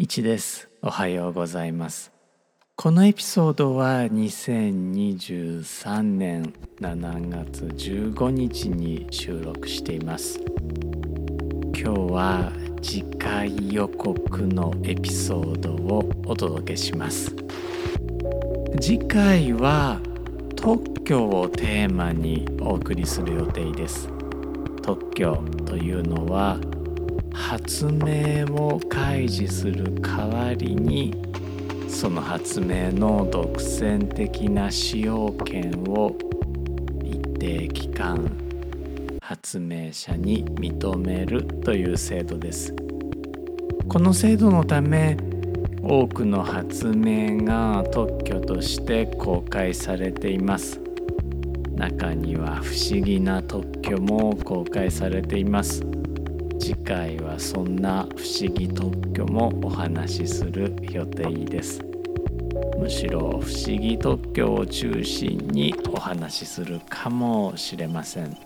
1です。おはようございます。このエピソードは2023年7月15日に収録しています。今日は次回予告のエピソードをお届けします。次回は特許をテーマにお送りする予定です。特許というのは発明を開示する代わりにその発明の独占的な使用権を一定期間発明者に認めるという制度です。この制度のため多くの発明が特許として公開されています。中には不思議な特許も公開されています。次回はそんな不思議特許もお話しする予定です。むしろ不思議特許を中心にお話しするかもしれません。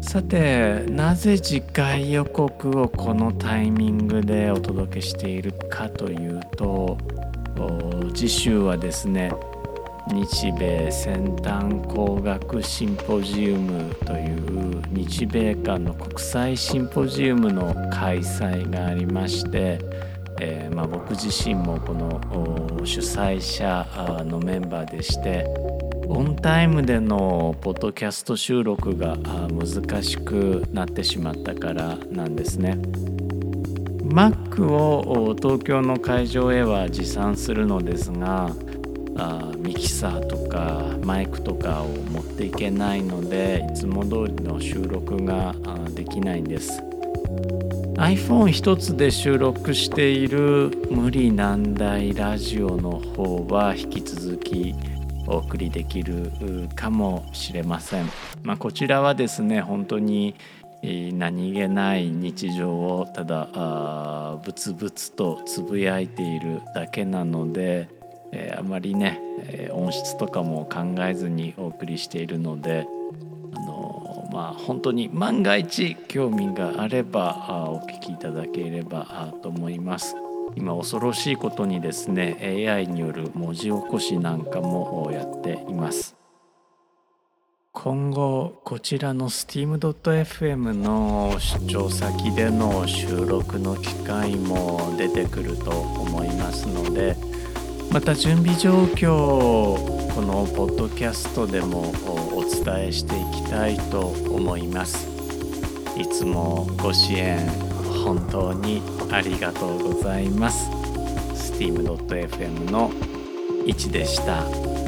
さてなぜ次回予告をこのタイミングでお届けしているかというと次週はですね日米先端工学シンポジウムという日米間の国際シンポジウムの開催がありまして、えーまあ、僕自身もこの主催者のメンバーでしてオンタイムでのポッドキャスト収録が難しくなってしまったからなんですね。Mac を東京の会場へは持参するのですがあミキサーとかマイクとかを持っていけないのでいつも通りの収録ができないんです。iPhone 一つで収録している無理難題ラジオの方は引き続きお送りできるかもしれません、まあ、こちらはですね本当に何気ない日常をただあブツブツとつぶやいているだけなのでえー、あまりね、えー、音質とかも考えずにお送りしているので、あのー、まあ本当に万が一興味があればあお聞きいただければと思います。今恐ろしいことにですね AI による文字起こしなんかもやっています。今後こちらの steam.fm の出張先での収録の機会も出てくると思いますのでまた準備状況をこのポッドキャストでもお伝えしていきたいと思いますいつもご支援本当にありがとうございます steam.fm の1でした。